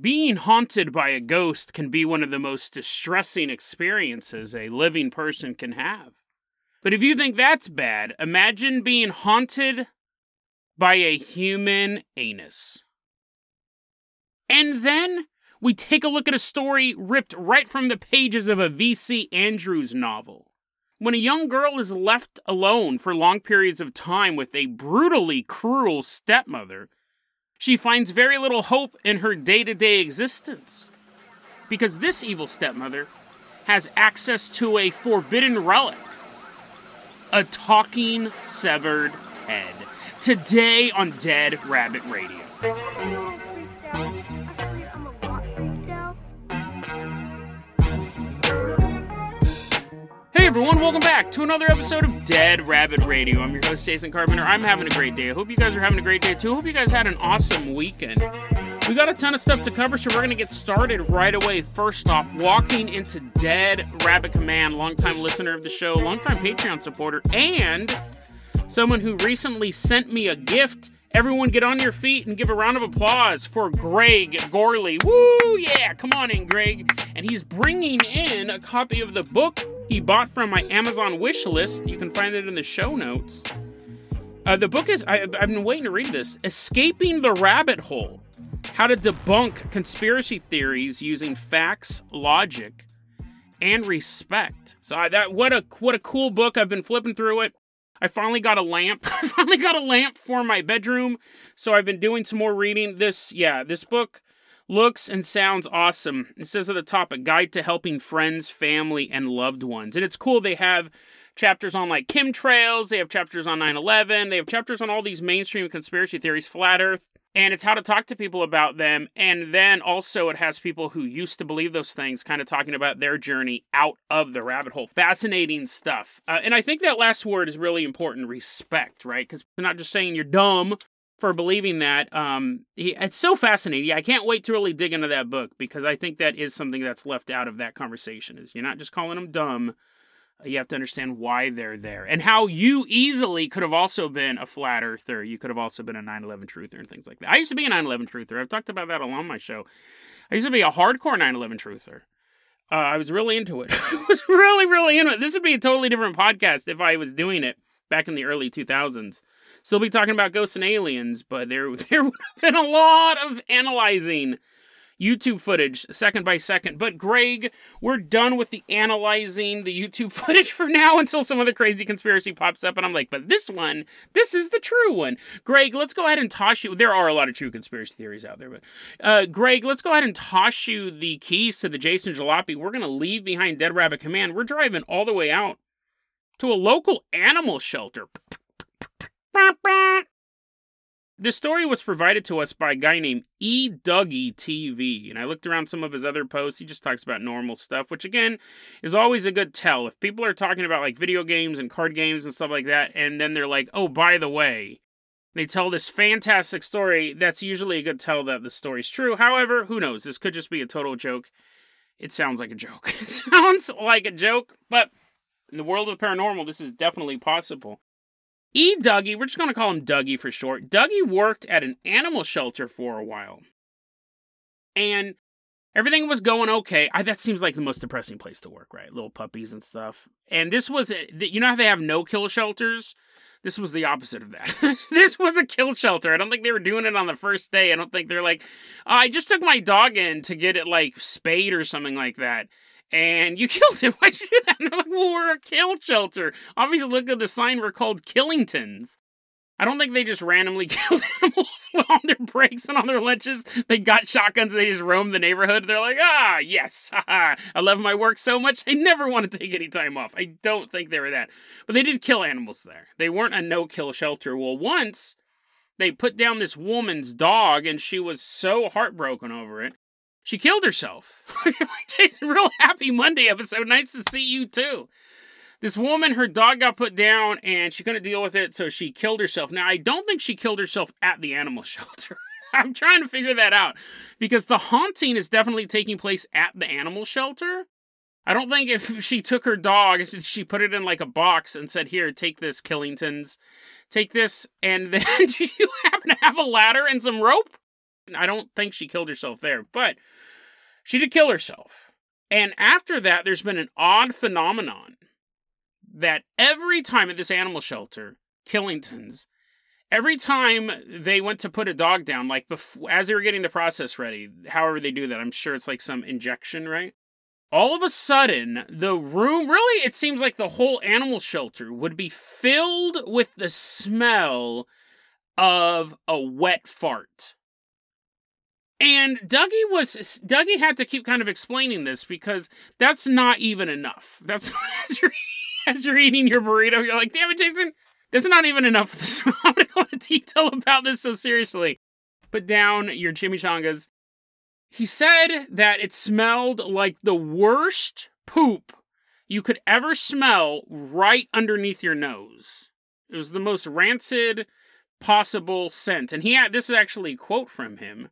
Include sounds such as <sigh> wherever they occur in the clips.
being haunted by a ghost can be one of the most distressing experiences a living person can have. But if you think that's bad, imagine being haunted by a human anus. And then we take a look at a story ripped right from the pages of a V.C. Andrews novel. When a young girl is left alone for long periods of time with a brutally cruel stepmother, she finds very little hope in her day to day existence. Because this evil stepmother has access to a forbidden relic a talking severed head. Today on Dead Rabbit Radio. Everyone, welcome back to another episode of Dead Rabbit Radio. I'm your host, Jason Carpenter. I'm having a great day. I hope you guys are having a great day too. I hope you guys had an awesome weekend. We got a ton of stuff to cover, so we're going to get started right away. First off, walking into Dead Rabbit Command, longtime listener of the show, longtime Patreon supporter, and someone who recently sent me a gift. Everyone get on your feet and give a round of applause for Greg Gorley. Woo, yeah, come on in, Greg. And he's bringing in a copy of the book he bought from my Amazon wish list. You can find it in the show notes. Uh, the book is, I, I've been waiting to read this Escaping the Rabbit Hole how to debunk conspiracy theories using facts, logic, and respect. So I, that what a what a cool book. I've been flipping through it. I finally got a lamp. <laughs> I finally got a lamp for my bedroom. So I've been doing some more reading. This yeah, this book looks and sounds awesome. It says at the top a guide to helping friends, family, and loved ones. And it's cool they have chapters on like chemtrails, they have chapters on 9/11, they have chapters on all these mainstream conspiracy theories, flat earth and it's how to talk to people about them and then also it has people who used to believe those things kind of talking about their journey out of the rabbit hole fascinating stuff uh, and i think that last word is really important respect right because not just saying you're dumb for believing that um, he, it's so fascinating i can't wait to really dig into that book because i think that is something that's left out of that conversation is you're not just calling them dumb you have to understand why they're there and how you easily could have also been a flat earther. You could have also been a 9 11 truther and things like that. I used to be a 9 11 truther. I've talked about that on my show. I used to be a hardcore 9 11 truther. Uh, I was really into it. <laughs> I was really, really into it. This would be a totally different podcast if I was doing it back in the early 2000s. Still be talking about ghosts and aliens, but there, <laughs> there would have been a lot of analyzing YouTube footage second by second. But Greg, we're done with the analyzing the YouTube <laughs> footage for now until some other crazy conspiracy pops up. And I'm like, but this one, this is the true one. Greg, let's go ahead and toss you. There are a lot of true conspiracy theories out there, but uh, Greg, let's go ahead and toss you the keys to the Jason Jalopy. We're going to leave behind Dead Rabbit Command. We're driving all the way out to a local animal shelter. This story was provided to us by a guy named E. Dougie TV, and I looked around some of his other posts. He just talks about normal stuff, which again is always a good tell. If people are talking about like video games and card games and stuff like that, and then they're like, oh, by the way, they tell this fantastic story, that's usually a good tell that the story's true. However, who knows? This could just be a total joke. It sounds like a joke. <laughs> It sounds like a joke, but in the world of paranormal, this is definitely possible. E. Dougie, we're just going to call him Dougie for short. Dougie worked at an animal shelter for a while. And everything was going okay. I, that seems like the most depressing place to work, right? Little puppies and stuff. And this was, you know how they have no kill shelters? This was the opposite of that. <laughs> this was a kill shelter. I don't think they were doing it on the first day. I don't think they're like, oh, I just took my dog in to get it like spayed or something like that and you <laughs> killed it. Why'd you do that? And they're like, well, we're a kill shelter. Obviously, look at the sign. We're called Killingtons. I don't think they just randomly <laughs> killed animals on their breaks and on their lunches. They got shotguns and they just roam the neighborhood. They're like, ah, yes, <laughs> I love my work so much. I never want to take any time off. I don't think they were that. But they did kill animals there. They weren't a no kill shelter. Well, once they put down this woman's dog and she was so heartbroken over it she killed herself. <laughs> Jason, real happy Monday episode. Nice to see you too. This woman, her dog got put down and she couldn't deal with it, so she killed herself. Now, I don't think she killed herself at the animal <laughs> shelter. I'm trying to figure that out because the haunting is definitely taking place at the animal shelter. I don't think if <laughs> she took her dog, she put it in like a box and said, Here, take this, Killingtons. Take this, and then do you happen to have a ladder and some rope? I don't think she killed herself there, but she did kill herself. And after that, there's been an odd phenomenon that every time at this animal shelter, Killington's, every time they went to put a dog down, like before, as they were getting the process ready, however they do that, I'm sure it's like some injection, right? All of a sudden, the room really, it seems like the whole animal shelter would be filled with the smell of a wet fart. And Dougie was Dougie had to keep kind of explaining this because that's not even enough. That's <laughs> as you're, as you're eating your burrito, you're like, damn it, Jason, that's not even enough. <laughs> I'm gonna detail about this so seriously. Put down your chimichangas. He said that it smelled like the worst poop you could ever smell right underneath your nose. It was the most rancid possible scent. And he had this is actually a quote from him.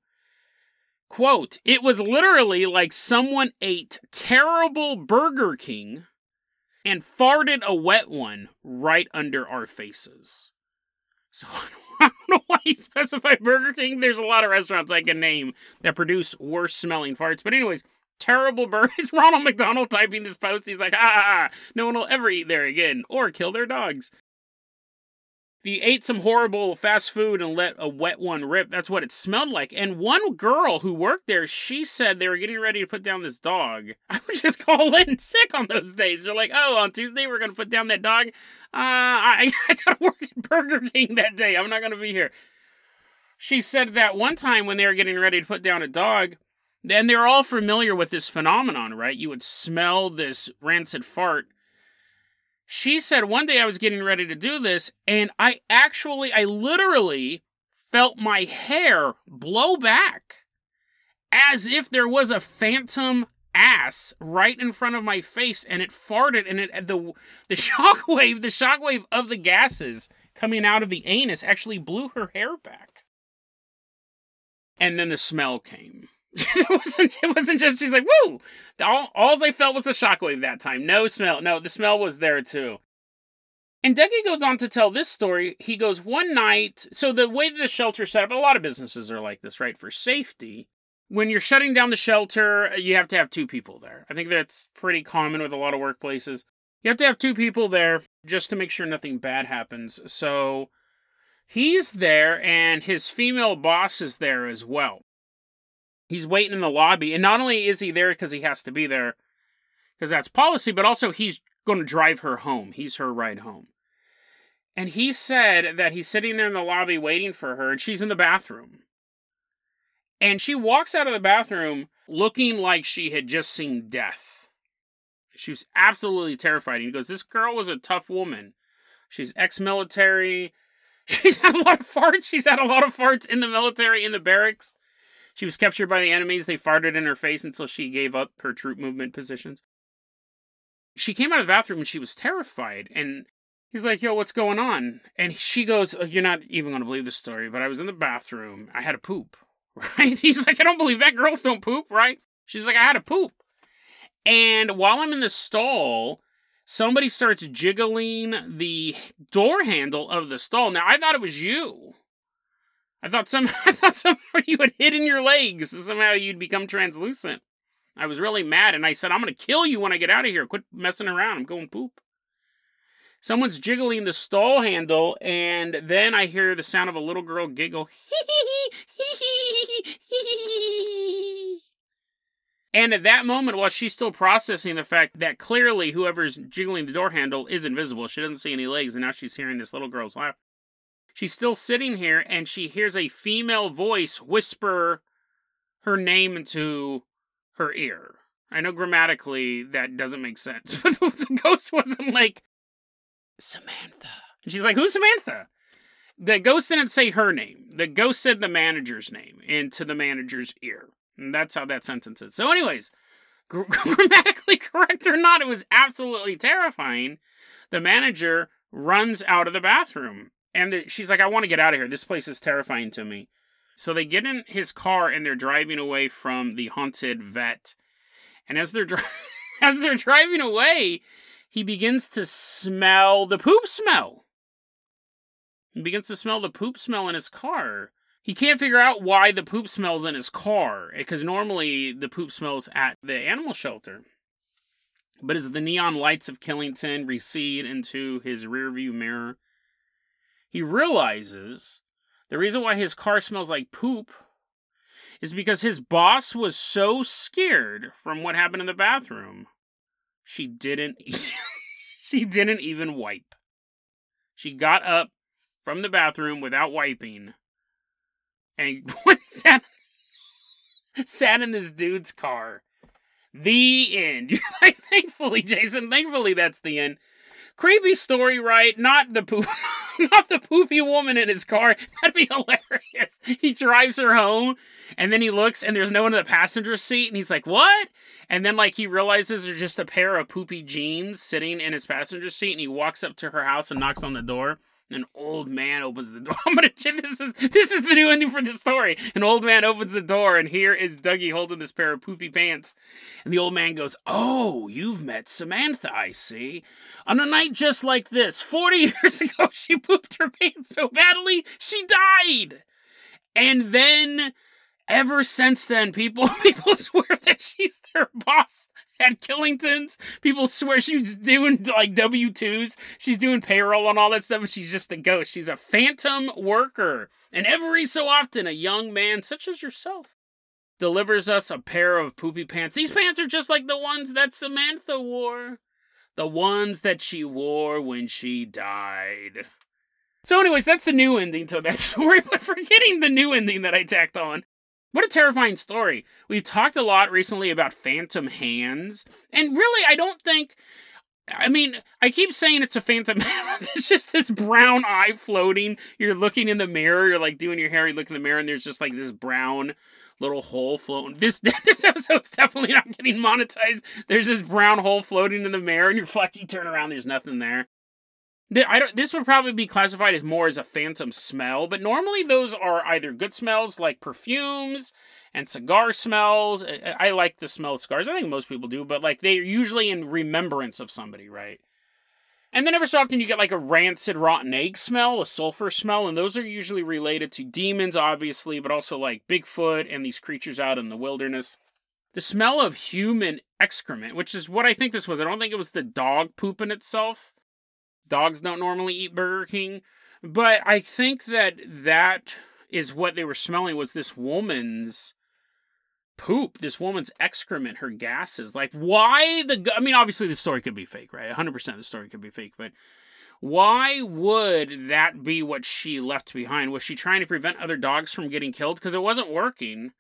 Quote, it was literally like someone ate terrible Burger King and farted a wet one right under our faces. So <laughs> I don't know why he specified Burger King. There's a lot of restaurants I can name that produce worse smelling farts. But anyways, terrible burger. <laughs> It's Ronald McDonald typing this post. He's like, ah, ah, ah, no one will ever eat there again or kill their dogs you ate some horrible fast food and let a wet one rip, that's what it smelled like. And one girl who worked there, she said they were getting ready to put down this dog. <laughs> I would just call in sick on those days. They're like, oh, on Tuesday we're going to put down that dog. Uh, I, <laughs> I got to work at Burger King that day. I'm not going to be here. She said that one time when they were getting ready to put down a dog, and they're all familiar with this phenomenon, right? You would smell this rancid fart she said one day I was getting ready to do this, and I actually, I literally felt my hair blow back as if there was a phantom ass right in front of my face and it farted and it the the <laughs> shockwave the shockwave of the gases coming out of the anus actually blew her hair back. And then the smell came <laughs> it wasn't. It wasn't just. She's like, "Woo!" All, all I felt was the shockwave that time. No smell. No, the smell was there too. And Dougie goes on to tell this story. He goes one night. So the way the shelter set up, a lot of businesses are like this, right? For safety, when you're shutting down the shelter, you have to have two people there. I think that's pretty common with a lot of workplaces. You have to have two people there just to make sure nothing bad happens. So he's there, and his female boss is there as well he's waiting in the lobby, and not only is he there because he has to be there, because that's policy, but also he's going to drive her home. He's her ride home. And he said that he's sitting there in the lobby waiting for her, and she's in the bathroom. And she walks out of the bathroom looking like she had just seen death. She was absolutely terrified. And he goes, This girl was a tough woman. She's ex military. <laughs> She's had a lot of farts. She's had a lot of farts in the military, in the barracks. She was captured by the enemies. They farted in her face until she gave up her troop movement positions. She came out of the bathroom and she was terrified. And he's like, Yo, what's going on? And she goes, oh, You're not even going to believe this story, but I was in the bathroom. I had a poop. <laughs> Right? He's like, I don't believe that. Girls don't poop, right? She's like, I had a poop. And while I'm in the stall, somebody starts jiggling the door handle of the stall. Now, I thought it was you. I thought some <laughs> I thought somehow you had hidden your legs. Somehow you'd become translucent. I was really mad and I said, I'm gonna kill you when I get out of here. Quit messing around. I'm going poop. Someone's jiggling the stall handle, and then I hear the sound of a little girl giggle. <laughs> and at that moment, while she's still processing the fact that clearly whoever's jiggling the door handle is invisible, she doesn't see any legs, and now she's hearing this little girl's laugh. She's still sitting here and she hears a female voice whisper her name into her ear. I know grammatically that doesn't make sense, <laughs> but the ghost wasn't like, Samantha. And she's like, Who's Samantha? The ghost didn't say her name. The ghost said the manager's name into the manager's ear. And that's how that sentence is. So, anyways, gr- <laughs> grammatically correct or not, it was absolutely terrifying. The manager runs out of the bathroom and she's like, I want to get out of here. This place is terrifying to me. So they get in his car and they're driving away from the haunted vet. And as they're dri- <laughs> as they're driving away, he begins to smell the poop smell. He begins to smell the poop smell in his car. he can't figure out why the poop smells in his car because normally the poop smells at the animal shelter. But as the neon lights of Killington recede into his rearview mirror, he realizes the reason why his car smells like poop is because his boss was so scared from what happened in the bathroom. She didn't <laughs> she didn't even wipe. She got up from the bathroom without wiping and <laughs> sat, sat in this dude's car. The end. <laughs> Thankfully, Jason, thankfully that's the end. Creepy story, right? Not the poop, <laughs> not the poopy woman in his car. That'd be hilarious. He drives her home, and then he looks, and there's no one in the passenger seat, and he's like, "What?" And then like he realizes there's just a pair of poopy jeans sitting in his passenger seat, and he walks up to her house and knocks on the door. An old man opens the door. <laughs> I'm gonna. This is this is the new ending for the story. An old man opens the door, and here is Dougie holding this pair of poopy pants. And the old man goes, "Oh, you've met Samantha, I see. On a night just like this, 40 <laughs> years ago, she pooped her pants so badly she died. And then, ever since then, people <laughs> people swear that she's their boss." at Killington's. People swear she's doing like W 2s. She's doing payroll and all that stuff, but she's just a ghost. She's a phantom worker. And every so often, a young man, such as yourself, delivers us a pair of poopy pants. These pants are just like the ones that Samantha wore. The ones that she wore when she died. So, anyways, that's the new ending to that <laughs> story, but forgetting the new ending that I tacked on, what a terrifying story. We've talked a lot recently about phantom hands, and really, I don't think. I mean, I keep saying it's a phantom <laughs> hand. it's just this brown eye floating. You're looking in the mirror, you're like doing your hair, you look in the mirror, and there's just like this brown little hole floating. <laughs> This this episode's definitely not getting monetized. There's this brown hole floating in the mirror, and you're like, you turn around, there's nothing there. I don't, this would probably be classified as more as a phantom smell, but normally those are either good smells like perfumes and cigar smells. I, I like the smell of cigars. I think most people do, but like they're usually in remembrance of somebody, right? And then every so often you get like a rancid rotten egg smell, a sulfur smell, and those are usually related to demons, obviously, but also like Bigfoot and these creatures out in the wilderness. The smell of human excrement, which is what I think this was. I don't think it was the dog poop in itself dogs don't normally eat Burger King. But I think that that is what they were smelling was this woman's poop, this woman's excrement, her gases. Like, why the. I mean, obviously, the story could be fake, right? 100% of the story could be fake, but why would that be what she left behind? Was she trying to prevent other dogs from getting killed? Because it wasn't working.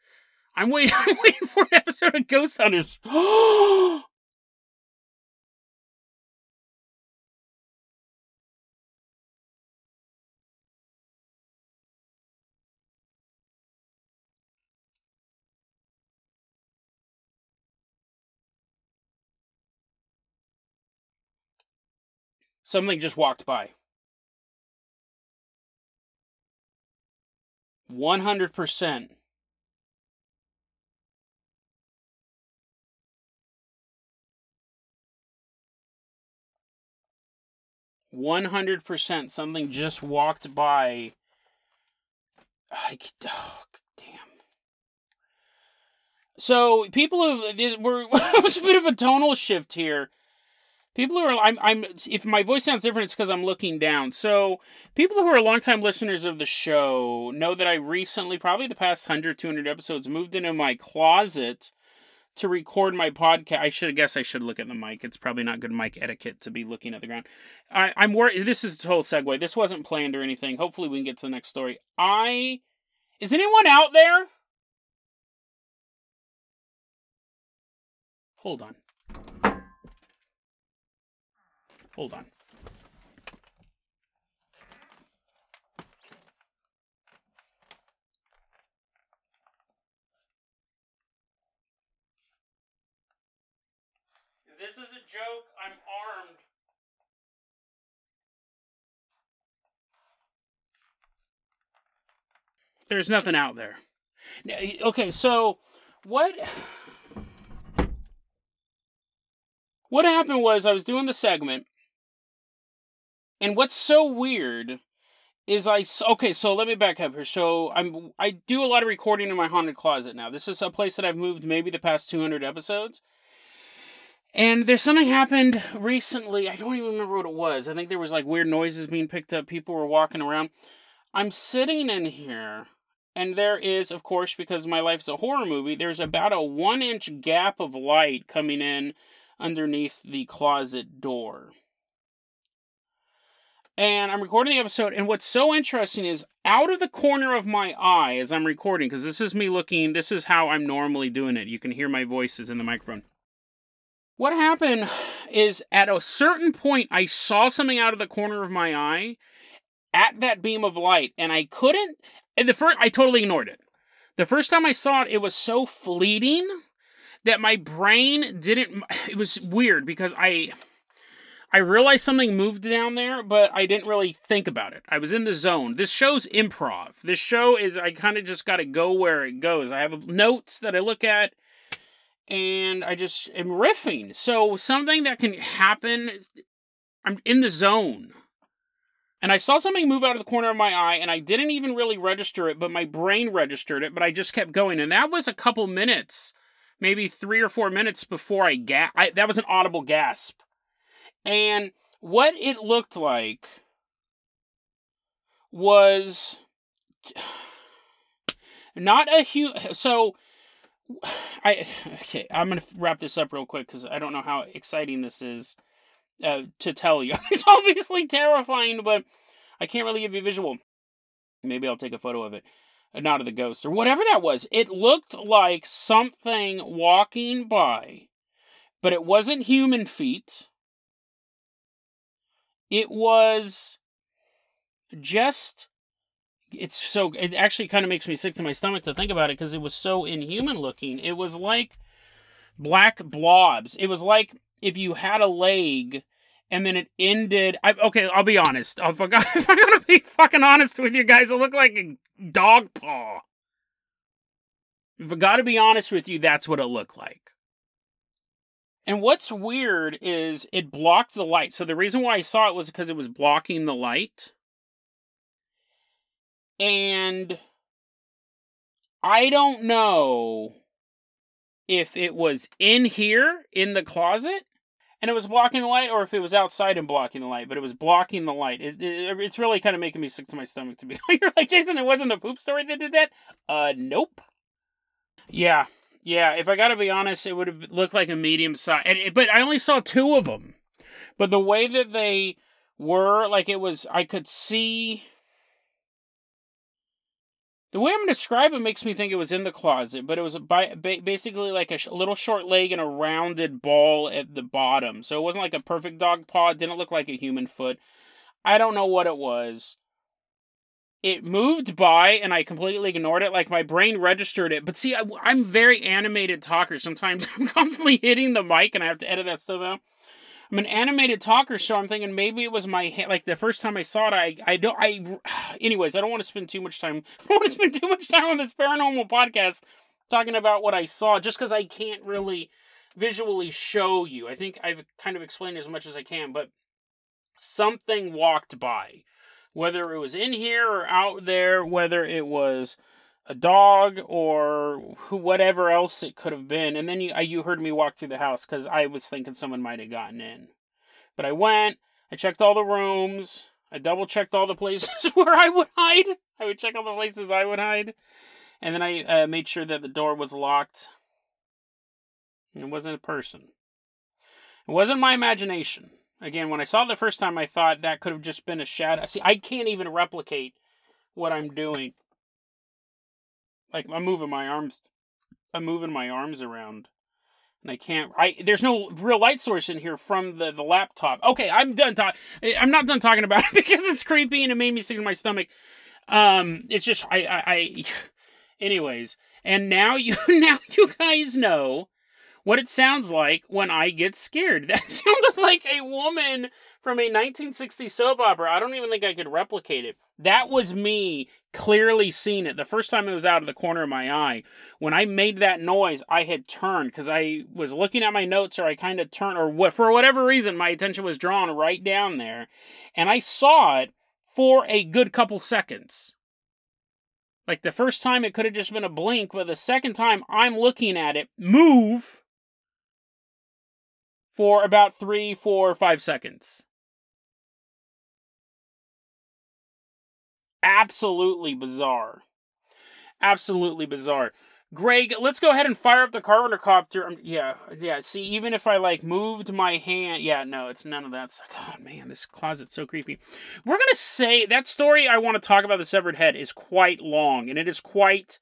I'm waiting, <laughs> I'm waiting for an episode of Ghost Hunters. <gasps> <gasps> Something just walked by. 100%. One hundred percent. Something just walked by. I <sighs> oh, damn. So people have we're <laughs> it's a bit of a tonal shift here people who are I'm, I'm if my voice sounds different it's because i'm looking down. So people who are longtime listeners of the show know that i recently probably the past 100 200 episodes moved into my closet to record my podcast i should guess i should look at the mic. It's probably not good mic etiquette to be looking at the ground. I, i'm worried this is a total segue. This wasn't planned or anything. Hopefully we can get to the next story. I is anyone out there? Hold on Hold on. If this is a joke, I'm armed. There's nothing out there. Okay, so what what happened was I was doing the segment and what's so weird is I okay. So let me back up here. So I'm I do a lot of recording in my haunted closet now. This is a place that I've moved maybe the past 200 episodes. And there's something happened recently. I don't even remember what it was. I think there was like weird noises being picked up. People were walking around. I'm sitting in here, and there is, of course, because my life's a horror movie, there's about a one inch gap of light coming in underneath the closet door and I'm recording the episode. And what's so interesting is out of the corner of my eye as I'm recording, because this is me looking, this is how I'm normally doing it. You can hear my voices in the microphone. What happened is at a certain point, I saw something out of the corner of my eye at that beam of light, and I couldn't. And the first, I totally ignored it. The first time I saw it, it was so fleeting that my brain didn't. <sighs> It was weird because I I realized something moved down there, but I didn't really think about it. I was in the zone. This show's improv. This show is I kind of just got to go where it goes. I have notes that I look at and I just am riffing. So something that can happen I'm in the zone. And I saw something move out of the corner of my eye and I didn't even really register it, but my brain registered it, but I just kept going and that was a couple minutes, maybe 3 or 4 minutes before I ga- I, that was an audible gasp and what it looked like was not a huge. So, I okay. I'm gonna wrap this up real quick because I don't know how exciting this is uh, to tell you. <laughs> it's obviously terrifying, but I can't really give you a visual. Maybe I'll take a photo of it. Uh, not of the ghost or whatever that was. It looked like something walking by, but it wasn't human feet. It was just it's so it actually kind of makes me sick to my stomach to think about it because it was so inhuman looking. It was like black blobs. It was like if you had a leg and then it ended. I, okay, I'll be honest. If, I, <laughs> if I'm gonna be fucking honest with you guys, it looked like a dog paw. If I gotta be honest with you, that's what it looked like. And what's weird is it blocked the light. So the reason why I saw it was because it was blocking the light. And I don't know if it was in here in the closet and it was blocking the light or if it was outside and blocking the light, but it was blocking the light. It, it, it's really kind of making me sick to my stomach to be. You're <laughs> like, Jason, it wasn't a poop story that did that? Uh, nope. Yeah, yeah, if I got to be honest, it would have looked like a medium size. And, but I only saw two of them. But the way that they were, like it was, I could see. The way I'm to describe it makes me think it was in the closet, but it was basically like a little short leg and a rounded ball at the bottom. So it wasn't like a perfect dog paw. It didn't look like a human foot. I don't know what it was it moved by and I completely ignored it. Like my brain registered it. But see, I, am very animated talker. Sometimes <laughs> I'm constantly hitting the mic and I have to edit that stuff out. I'm an animated talker, so I'm thinking maybe it was my like the first time I saw it. I I don't I. <sighs> Anyways, I don't want to spend too much time. <laughs> I don't want to spend too much time on this paranormal podcast talking about what I saw, just because I can't really visually show you. I think I've kind of explained as much as I can, but something walked by whether it was in here or out there, whether it was a dog or whatever else it could have been. And then you you heard me walk through the house because I was thinking someone might have gotten in. But I went, I checked all the rooms, I double checked all the places <laughs> where I would hide. I would check all the places I would hide, and then I uh, made sure that the door was locked. It wasn't a person. It wasn't my imagination. Again, when I saw it the first time, I thought that could have just been a shadow. See, I can't even replicate what I'm doing. Like I'm moving my arms, I'm moving my arms around, and I can't. I there's no real light source in here from the the laptop. Okay, I'm done talking. I'm not done talking about it <laughs> because it's creepy and it made me sick in my stomach. Um, it's just I I. I <laughs> anyways, and now you <laughs> now you guys know what it sounds like when I get scared. <laughs> That sounded like a woman from a 1960s soap opera. I don't even think I could replicate it. That was me clearly seeing it. The first time it was out of the corner of my eye. When I made that noise, I had turned because I was looking at my notes or I kind of turned or what for whatever reason my attention was drawn right down there and I saw it for a good couple seconds. Like the first time, it could have just been a blink, but the second time, I'm looking at it move for about three, four, five seconds. Absolutely bizarre. Absolutely bizarre. Greg, let's go ahead and fire up the Carpenter copter. Um, yeah, yeah. See, even if I like moved my hand, yeah, no, it's none of that. God, man, this closet's so creepy. We're gonna say that story I want to talk about the severed head is quite long, and it is quite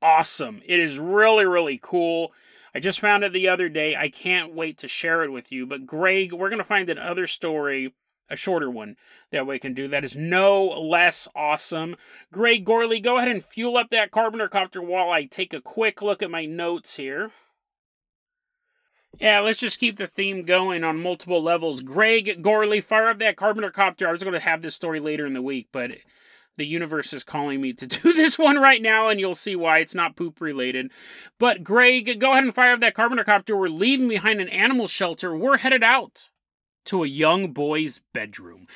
awesome. It is really, really cool. I just found it the other day. I can't wait to share it with you. But Greg, we're gonna find another story a shorter one that we can do that is no less awesome. Greg Gorley, go ahead and fuel up that Carpenter copter while I take a quick look at my notes here. Yeah, let's just keep the theme going on multiple levels. Greg Gorley, fire up that Carpenter copter. I was going to have this story later in the week, but the universe is calling me to <laughs> do this one right now, and you'll see why it's not poop related. But Greg, go ahead and fire up that Carpenter copter. We're leaving behind an animal shelter. We're headed out to a young boy's bedroom.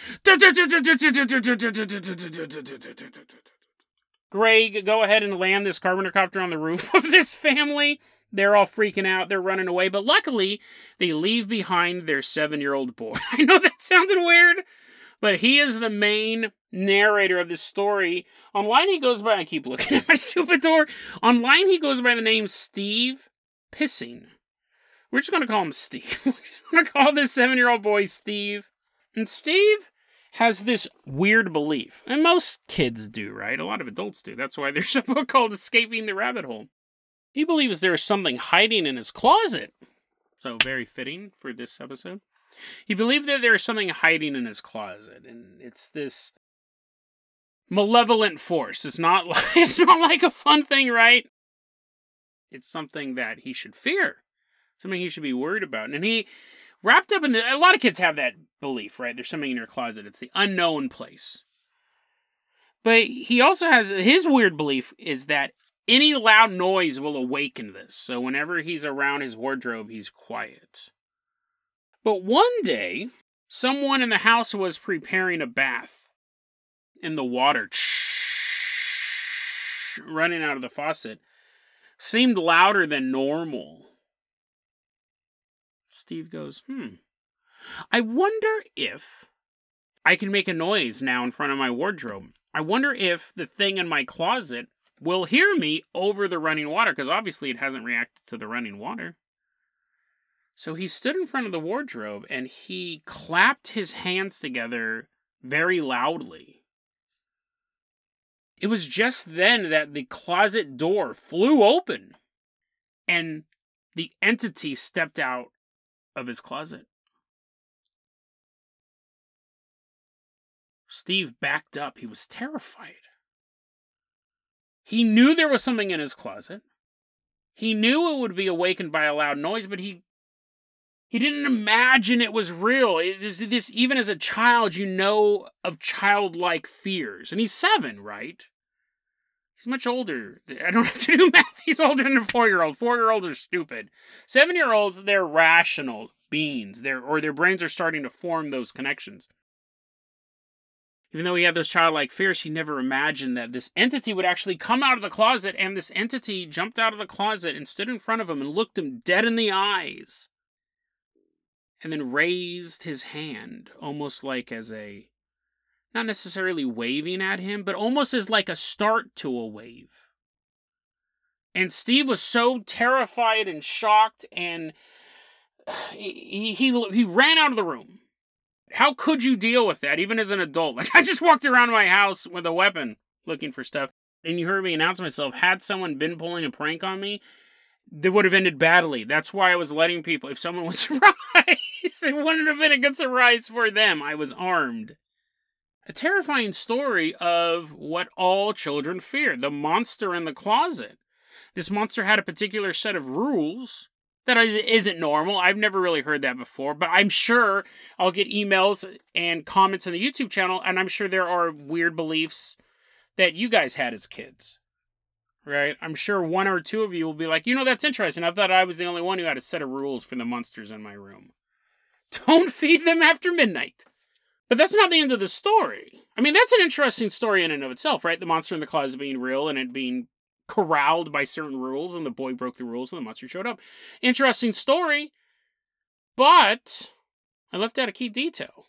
Greg, go ahead and land this Carpenter copter on the roof <laughs> of this family. They're all freaking out. They're running away. But luckily, they leave behind their seven year old boy. <laughs> I know that sounded weird, but he is the main narrator of this story. Online, he goes by, I keep looking <laughs> at my stupid door. Online, he goes by the name Steve Pissing. We're just going to call him Steve. <laughs> We're just going to call this seven year old boy Steve. And Steve has this weird belief, and most kids do, right? A lot of adults do. That's why there's <laughs> a book called Escaping the Rabbit Hole. He believes there's something hiding in his closet. So, very fitting for this episode. He believed that there is something hiding in his closet, and it's this malevolent force. It's not like, <laughs> it's not like a fun thing, right? It's something that he should fear something he should be worried about. And he wrapped up in the, a lot of kids have that belief, right? There's something in your closet. It's the unknown place. But he also has his weird belief is that any loud noise will awaken this. So whenever he's around his wardrobe, he's quiet. But one day, someone in the house was preparing a bath, and the water <sniffs> running out of the faucet seemed louder than normal. Steve goes, hmm. I wonder if I can make a noise now in front of my wardrobe. I wonder if the thing in my closet will hear me over the running water, because obviously it hasn't reacted to the running water. So he stood in front of the wardrobe and he clapped his hands together very loudly. It was just then that the closet door flew open and the entity stepped out of his closet. Steve backed up. He was terrified. He knew there was something in his closet. He knew it would be awakened by a loud noise, but he he didn't imagine it was real. It, this, this, even as a child, you know of childlike fears, and he's seven, right? He's much older. I don't <laughs> have to do math. He's older than a four year old. Four year olds are stupid. Seven year olds, they're rational beings. They're, or their brains are starting to form those connections. Even though he had those childlike fears, he never imagined that this entity would actually come out of the closet, and this entity jumped out of the closet and stood in front of him and looked him dead in the eyes. And then raised his hand, almost like as a not necessarily waving at him, but almost as like a start to a wave. And Steve was so terrified and shocked, and <sighs> he, he, he ran out of the room. How could you deal with that, even as an adult? <laughs> Like, I just walked around my house with a weapon looking for stuff, and you heard me announce myself. Had someone been pulling a prank on me, they would have ended badly. That's why I was letting people, if someone was <laughs> surprised, it wouldn't have been a good surprise for them. I was armed a terrifying story of what all children fear the monster in the closet. This monster had a particular set of rules that isn't normal. I've never really heard that before, but I'm sure I'll get emails and comments on the YouTube channel, and I'm sure there are weird beliefs that you guys had as kids. Right? I'm sure one or two of you will be like, you know, that's interesting. I thought I was the only one who had a set of rules for the monsters in my room. <laughs> Don't feed them after midnight. But that's not the end of the story. I mean, that's an interesting story in and of itself, right? The monster in the closet being real and it being corralled by certain rules, and the boy broke the rules and the monster showed up. Interesting story, but I left out a key detail.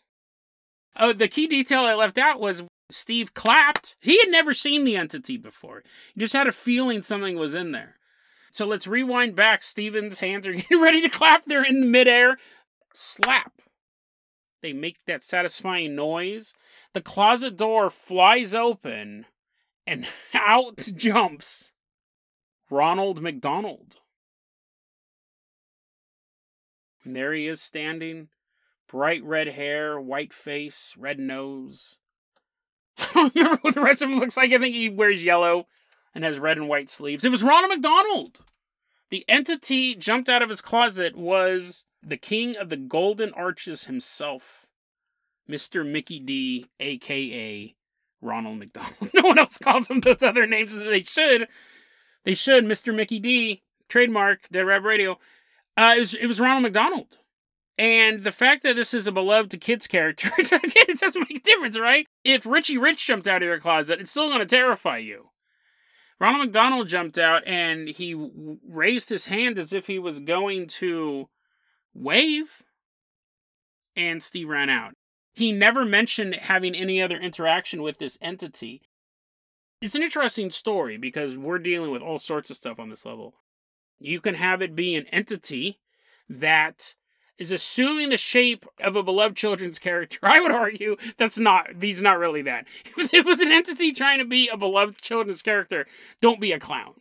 Oh, the key detail I left out was Steve clapped. He had never seen the entity before. He just had a feeling something was in there. So let's rewind back. Steven's hands are <laughs> getting ready to clap. They're in midair. Slap. They make that satisfying noise. The closet door flies open, and <laughs> out jumps Ronald McDonald. And there he is standing, bright red hair, white face, red nose. <laughs> I don't remember what the rest of him looks like. I think he wears yellow and has red and white sleeves. It was Ronald McDonald. The entity jumped out of his closet was the king of the Golden Arches himself, Mr. Mickey D, aka Ronald McDonald. <laughs> No one else calls him those other names that they should. They should, Mr. Mickey D, trademark, Dead Rab Radio. Uh, it, was, it was Ronald McDonald. And the fact that this is a beloved kids character, <laughs> it doesn't make a difference, right? If Richie Rich jumped out of your closet, it's still going to terrify you. Ronald McDonald jumped out and he raised his hand as if he was going to wave, and Steve ran out. He never mentioned having any other interaction with this entity. It's an interesting story because we're dealing with all sorts of stuff on this level. You can have it be an entity that is assuming the shape of a beloved children's character. <laughs> I would argue that's not, he's not really that. <laughs> If it was an entity trying to be a beloved children's character, don't be a clown.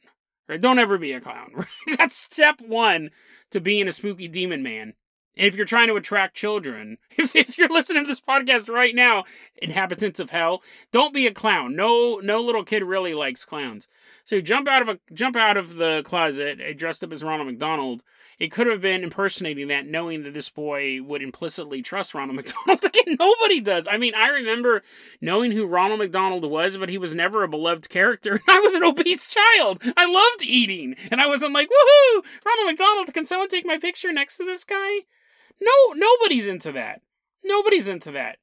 Right? Don't ever be a clown. <laughs> That's step one to being a spooky demon man. If you're trying to attract children, if, if you're listening to this podcast right now, inhabitants of hell, don't be a clown. No, no little kid really likes clowns. So you jump out of a jump out of the closet, uh, dressed up as Ronald McDonald, it could have been impersonating that, knowing that this boy would implicitly trust Ronald <laughs> McDonald. Again, nobody does. I mean, I remember knowing who Ronald McDonald was, but he was never a beloved character. <laughs> I was an obese child. I loved eating. And I wasn't like, woohoo, Ronald McDonald, can someone take my picture next to this guy? No, nobody's into that. Nobody's into that.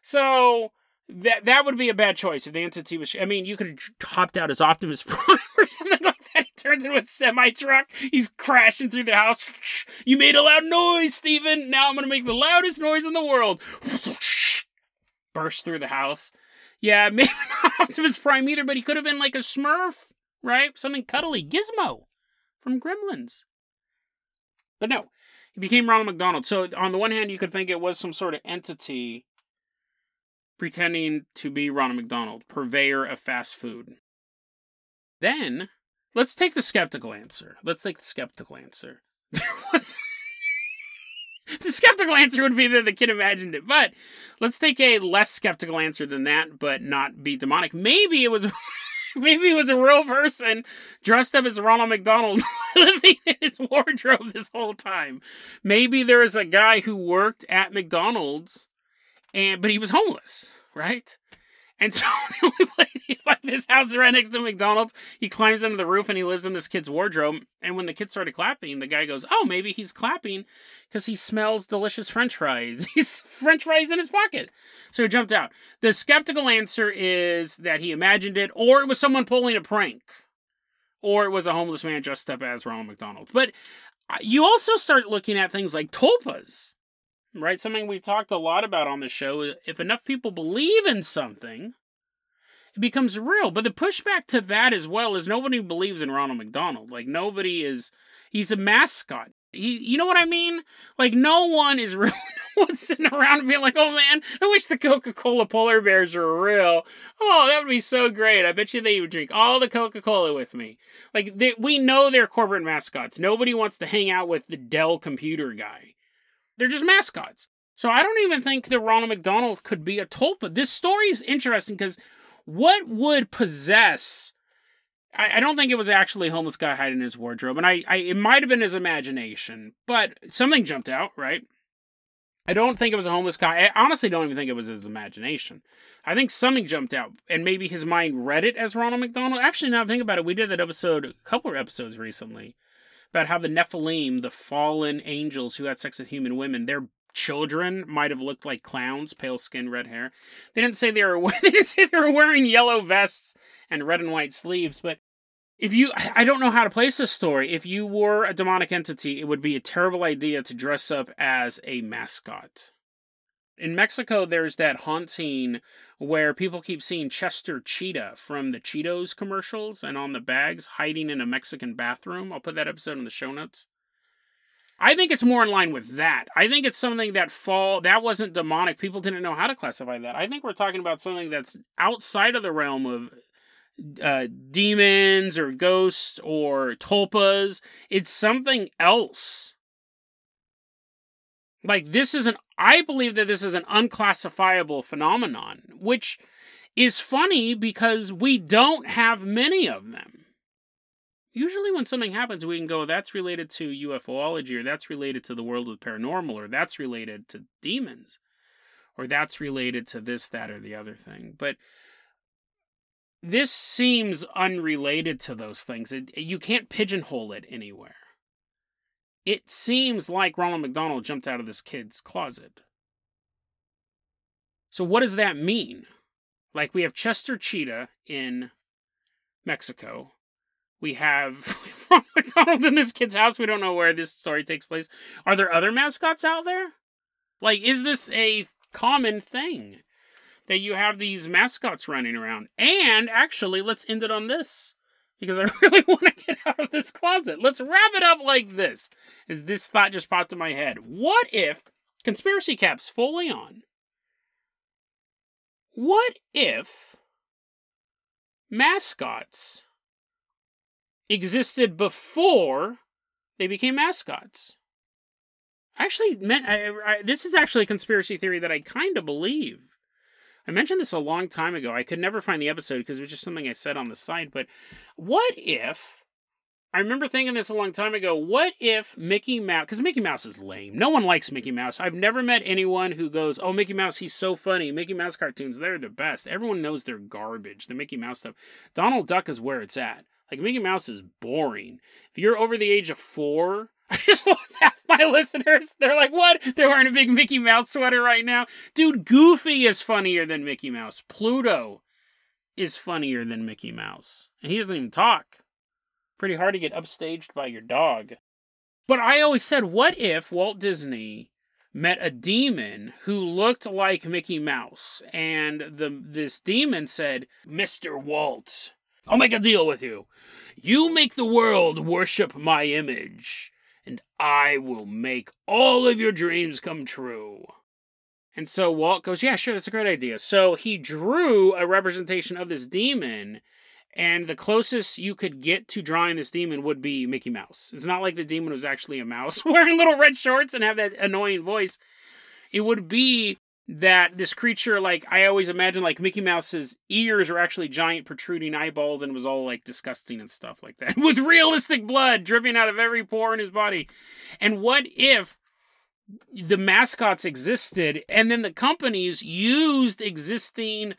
So that that would be a bad choice if the entity was. I mean, you could have hopped out as Optimus <laughs> Prime or something like. <laughs> He turns into a semi truck. He's crashing through the house. <laughs> You made a loud noise, Steven. Now I'm gonna make the loudest noise in the world. <laughs> Burst through the house. Yeah, maybe not Optimus Prime either, but he could have been like a Smurf, right? Something cuddly. Gizmo from Gremlins. But no, he became Ronald McDonald. So on the one hand, you could think it was some sort of entity pretending to be Ronald McDonald, purveyor of fast food. Then, let's take the skeptical answer. Let's take the skeptical answer. <laughs> the skeptical answer would be that the kid imagined it, but let's take a less skeptical answer than that, but not be demonic. Maybe it was. <laughs> Maybe it was a real person dressed up as Ronald McDonald <laughs> living in his wardrobe this whole time. Maybe there is a guy who worked at McDonald's and but he was homeless, right? And so the only place <laughs> like this house is right next to McDonald's. He climbs under the roof and he lives in this kid's wardrobe. And when the kid started clapping, the guy goes, "Oh, maybe he's clapping because he smells delicious French fries. <laughs> He's French fries in his pocket." So he jumped out. The skeptical answer is that he imagined it, or it was someone pulling a prank, or it was a homeless man dressed up as Ronald McDonald. But uh, you also start looking at things like tulpas right? Something we've talked a lot about on the show. If enough people believe in something, it becomes real. But the pushback to that as well is nobody believes in Ronald McDonald. Like nobody is. He's a mascot. He, you know what I mean? Like no one is <laughs> really sitting around being like, "Oh man, I wish the Coca-Cola polar bears were real. Oh, that would be so great. I bet you they would drink all the Coca-Cola with me." Like they, we know they're corporate mascots. Nobody wants to hang out with the Dell computer guy. They're just mascots. So I don't even think that Ronald McDonald could be a tulpa. This story is interesting because what would possess I, I, don't think it was actually homeless guy hiding in his wardrobe, and I, I it might have been his imagination, but something jumped out, right? I don't think it was a homeless guy. I honestly don't even think it was his imagination. I think something jumped out, and maybe his mind read it as Ronald McDonald. Actually, now think about it, we did that episode a couple of episodes recently about how the Nephilim, the fallen angels who had sex with human women, their children might have looked like clowns, pale skin, red hair. They didn't say they were <laughs> they didn't say they were wearing yellow vests and red and white sleeves, but if you I don't know how to place this story. If you were a demonic entity, it would be a terrible idea to dress up as a mascot. In Mexico, there's that haunting where people keep seeing Chester Cheetah from the Cheetos commercials and on the bags hiding in a Mexican bathroom. I'll put that episode in the show notes. I think it's more in line with that. I think it's something that fall that wasn't demonic. People didn't know how to classify that. I think we're talking about something that's outside of the realm of uh, demons or ghosts or tulpas. It's something else. Like this is an I believe that this is an unclassifiable phenomenon, which is funny because we don't have many of them. Usually, when something happens, we can go, that's related to UFOlogy, or that's related to the world of paranormal, or that's related to demons, or that's related to this, that, or the other thing. But this seems unrelated to those things. It, you can't pigeonhole it anywhere it seems like Ronald McDonald jumped out of this kid's closet. So, what does that mean? Like, we have Chester Cheetah in Mexico. We have <laughs> McDonald in this kid's house. We don't know where this story takes place. Are there other mascots out there? Like, is this a common thing that you have these mascots running around? And actually, let's end it on this because I <laughs> really want to get out of this closet. Let's wrap it up like this. As this thought just popped in my head. What if conspiracy caps fully on? What if mascots existed before they became mascots? Actually, meant this is actually a conspiracy theory that I kind of believe. I mentioned this a long time ago. I could never find the episode because it was just something I said on the side. But what if I remember thinking this a long time ago. What if Mickey Mouse, because Mickey Mouse is lame. No one likes Mickey Mouse. I've never met anyone who goes, Oh, Mickey Mouse, he's so funny. Mickey Mouse cartoons, they're the best. Everyone knows they're garbage, the Mickey Mouse stuff. Donald Duck is where it's at. Like, Mickey Mouse is boring. If you're over the age of four, <laughs> I just lost half my listeners. They're like, what? They're wearing a big Mickey Mouse sweater right now. Dude, Goofy is funnier than Mickey Mouse. Pluto is funnier than Mickey Mouse. And he doesn't even talk. Pretty hard to get upstaged by your dog. But I always said, what if Walt Disney met a demon who looked like Mickey Mouse? And the this demon said, Mr. Walt, I'll make a deal with you. You make the world worship my image and I will make all of your dreams come true. And so Walt goes, Yeah, sure, that's a great idea. So he drew a representation of this demon, and the closest you could get to drawing this demon would be Mickey Mouse. It's not like the demon was actually a mouse <laughs> wearing little red shorts and have that annoying voice. It would be that this creature, like I always imagine, like Mickey Mouse's ears are actually giant protruding eyeballs, and was all like disgusting and stuff like that, <laughs> with realistic blood dripping out of every pore in his body. And what if the mascots existed, and then the companies used existing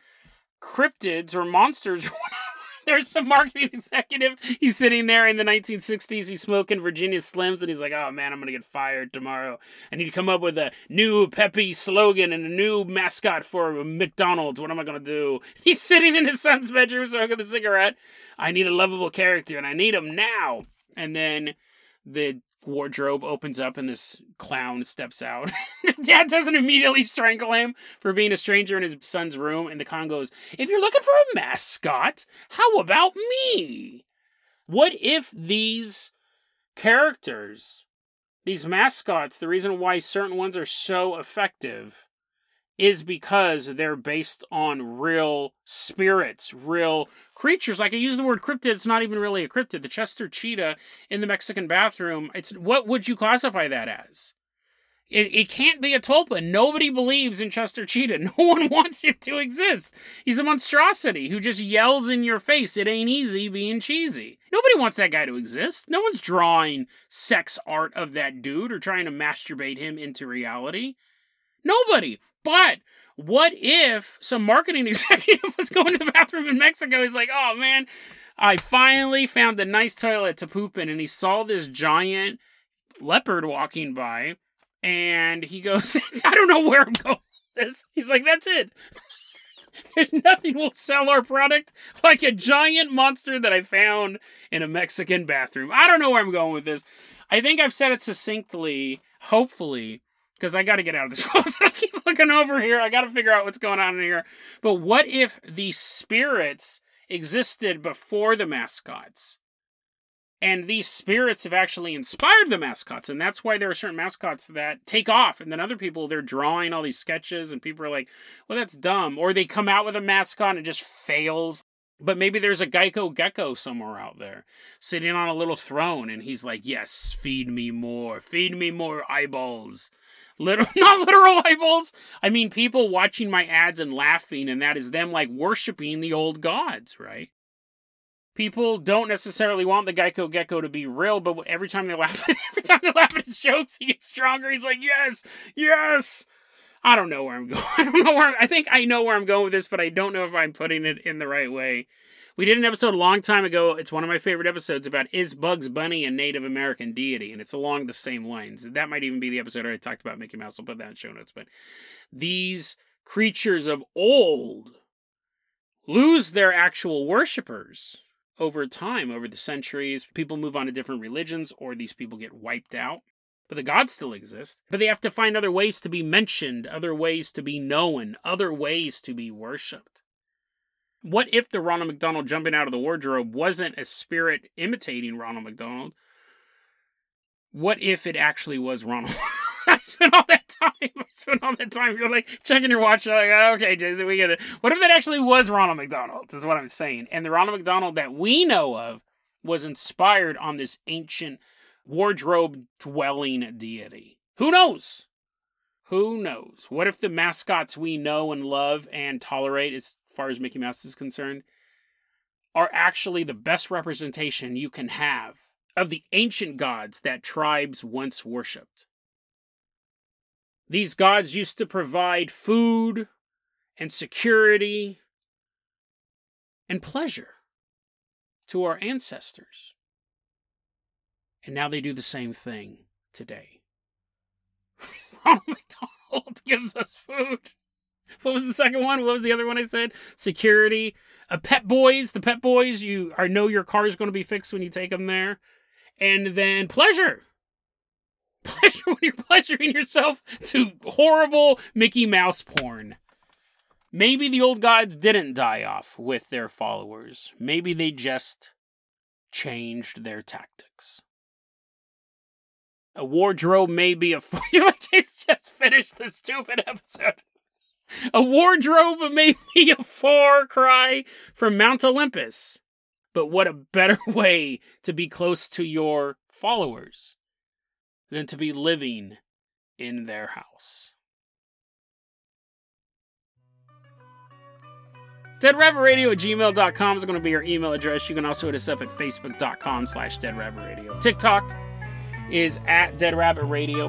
cryptids or monsters <laughs> <laughs> There's some marketing executive. He's sitting there in the 1960s. He's smoking Virginia Slims, and he's like, "Oh man, I'm gonna get fired tomorrow. I need to come up with a new peppy slogan and a new mascot for McDonald's. What am I gonna do?" <laughs> He's sitting in his son's bedroom smoking a cigarette. I need a lovable character, and I need him now. And then the wardrobe opens up and this clown steps out. <laughs> Dad doesn't immediately strangle him for being a stranger in his son's room, and the clown goes, If you're looking for a mascot, how about me? What if these characters, these mascots, the reason why certain ones are so effective is because they're based on real spirits, real creatures. Like I use the word cryptid, it's not even really a cryptid. The Chester cheetah in the Mexican bathroom, it's what would you classify that as? It, it can't be a tulpa. Nobody believes in Chester Cheetah. <laughs> No one wants him to exist. He's a monstrosity who just yells in your face, it ain't easy being cheesy. Nobody wants that guy to exist. No one's drawing sex art of that dude or trying to masturbate him into reality. Nobody. But what if some marketing <laughs> executive was going to the bathroom in Mexico? He's like, oh man, I finally found a nice toilet to poop in, and he saw this giant leopard walking by. And he goes, <laughs> I don't know where I'm going with this. He's like, that's it. <laughs> There's nothing will sell our product like a giant monster that I found in a Mexican bathroom. I don't know where I'm going with this. I think I've said it succinctly, hopefully, because I got to get out of this <laughs> closet. I keep looking over here. I got to figure out what's going on in here. But what if the spirits existed before the mascots? And these spirits have actually inspired the mascots, and that's why there are certain mascots that take off, and then other people they're drawing all these sketches, and people are like, "Well, that's dumb," or they come out with a mascot and it just fails. But maybe there's a Geico gecko somewhere out there sitting on a little throne, and he's like, "Yes, feed me more, feed me more eyeballs." Literal, <laughs> not literal eyeballs. I mean, people watching my ads and laughing, and that is them like worshiping the old gods, right? people don't necessarily want the Geico Gecko to be real, but every time they laugh, <laughs> every time they laugh at his jokes, he gets stronger. He's like, yes, yes. I don't know where I'm <laughs> going. I don't know where. I'm, I think I know where I'm going with this, but I don't know if I'm putting it in the right way. We did an episode a long time ago. It's one of my favorite episodes about is Bugs Bunny a Native American deity, and it's along the same lines. That might even be the episode I talked about Mickey Mouse. I'll put that in show notes. But these creatures of old lose their actual worshippers over time, over the centuries, people move on to different religions or these people get wiped out. But the gods still exist. But they have to find other ways to be mentioned, other ways to be known, other ways to be worshipped. What if the Ronald McDonald jumping out of the wardrobe wasn't a spirit imitating Ronald McDonald? What if it actually was Ronald? <laughs> I spent all that time. I spent all that time. You're like checking your watch. You're like, oh, okay, Jason, we get it. What if it actually was Ronald McDonald? Is what I'm saying. And the Ronald McDonald that we know of was inspired on this ancient wardrobe dwelling deity. Who knows? Who knows? What if the mascots we know and love and tolerate, as far as Mickey Mouse is concerned, are actually the best representation you can have of the ancient gods that tribes once worshipped? These gods used to provide food and security and pleasure to our ancestors. And now they do the same thing today. <laughs> Ronald McDonald gives us food. What was the second one? What was the other one I said? Security. A Pep Boys. The Pep Boys. You I know your car is going to be fixed when you take them there. And then pleasure <laughs> pleasure when you're pleasuring yourself to horrible Mickey Mouse porn. Maybe the old gods didn't die off with their followers. Maybe they just changed their tactics. A wardrobe may be a. <laughs> <laughs> You just finished the stupid episode. A wardrobe may be a far cry from Mount Olympus. But what a better <laughs> way to be close to your followers than to be living in their house. DeadRabbitRadio at gmail.com is going to be our email address. You can also hit us up at facebook.com slash deadrabbitradio. TikTok is at Dead Rabbit Radio.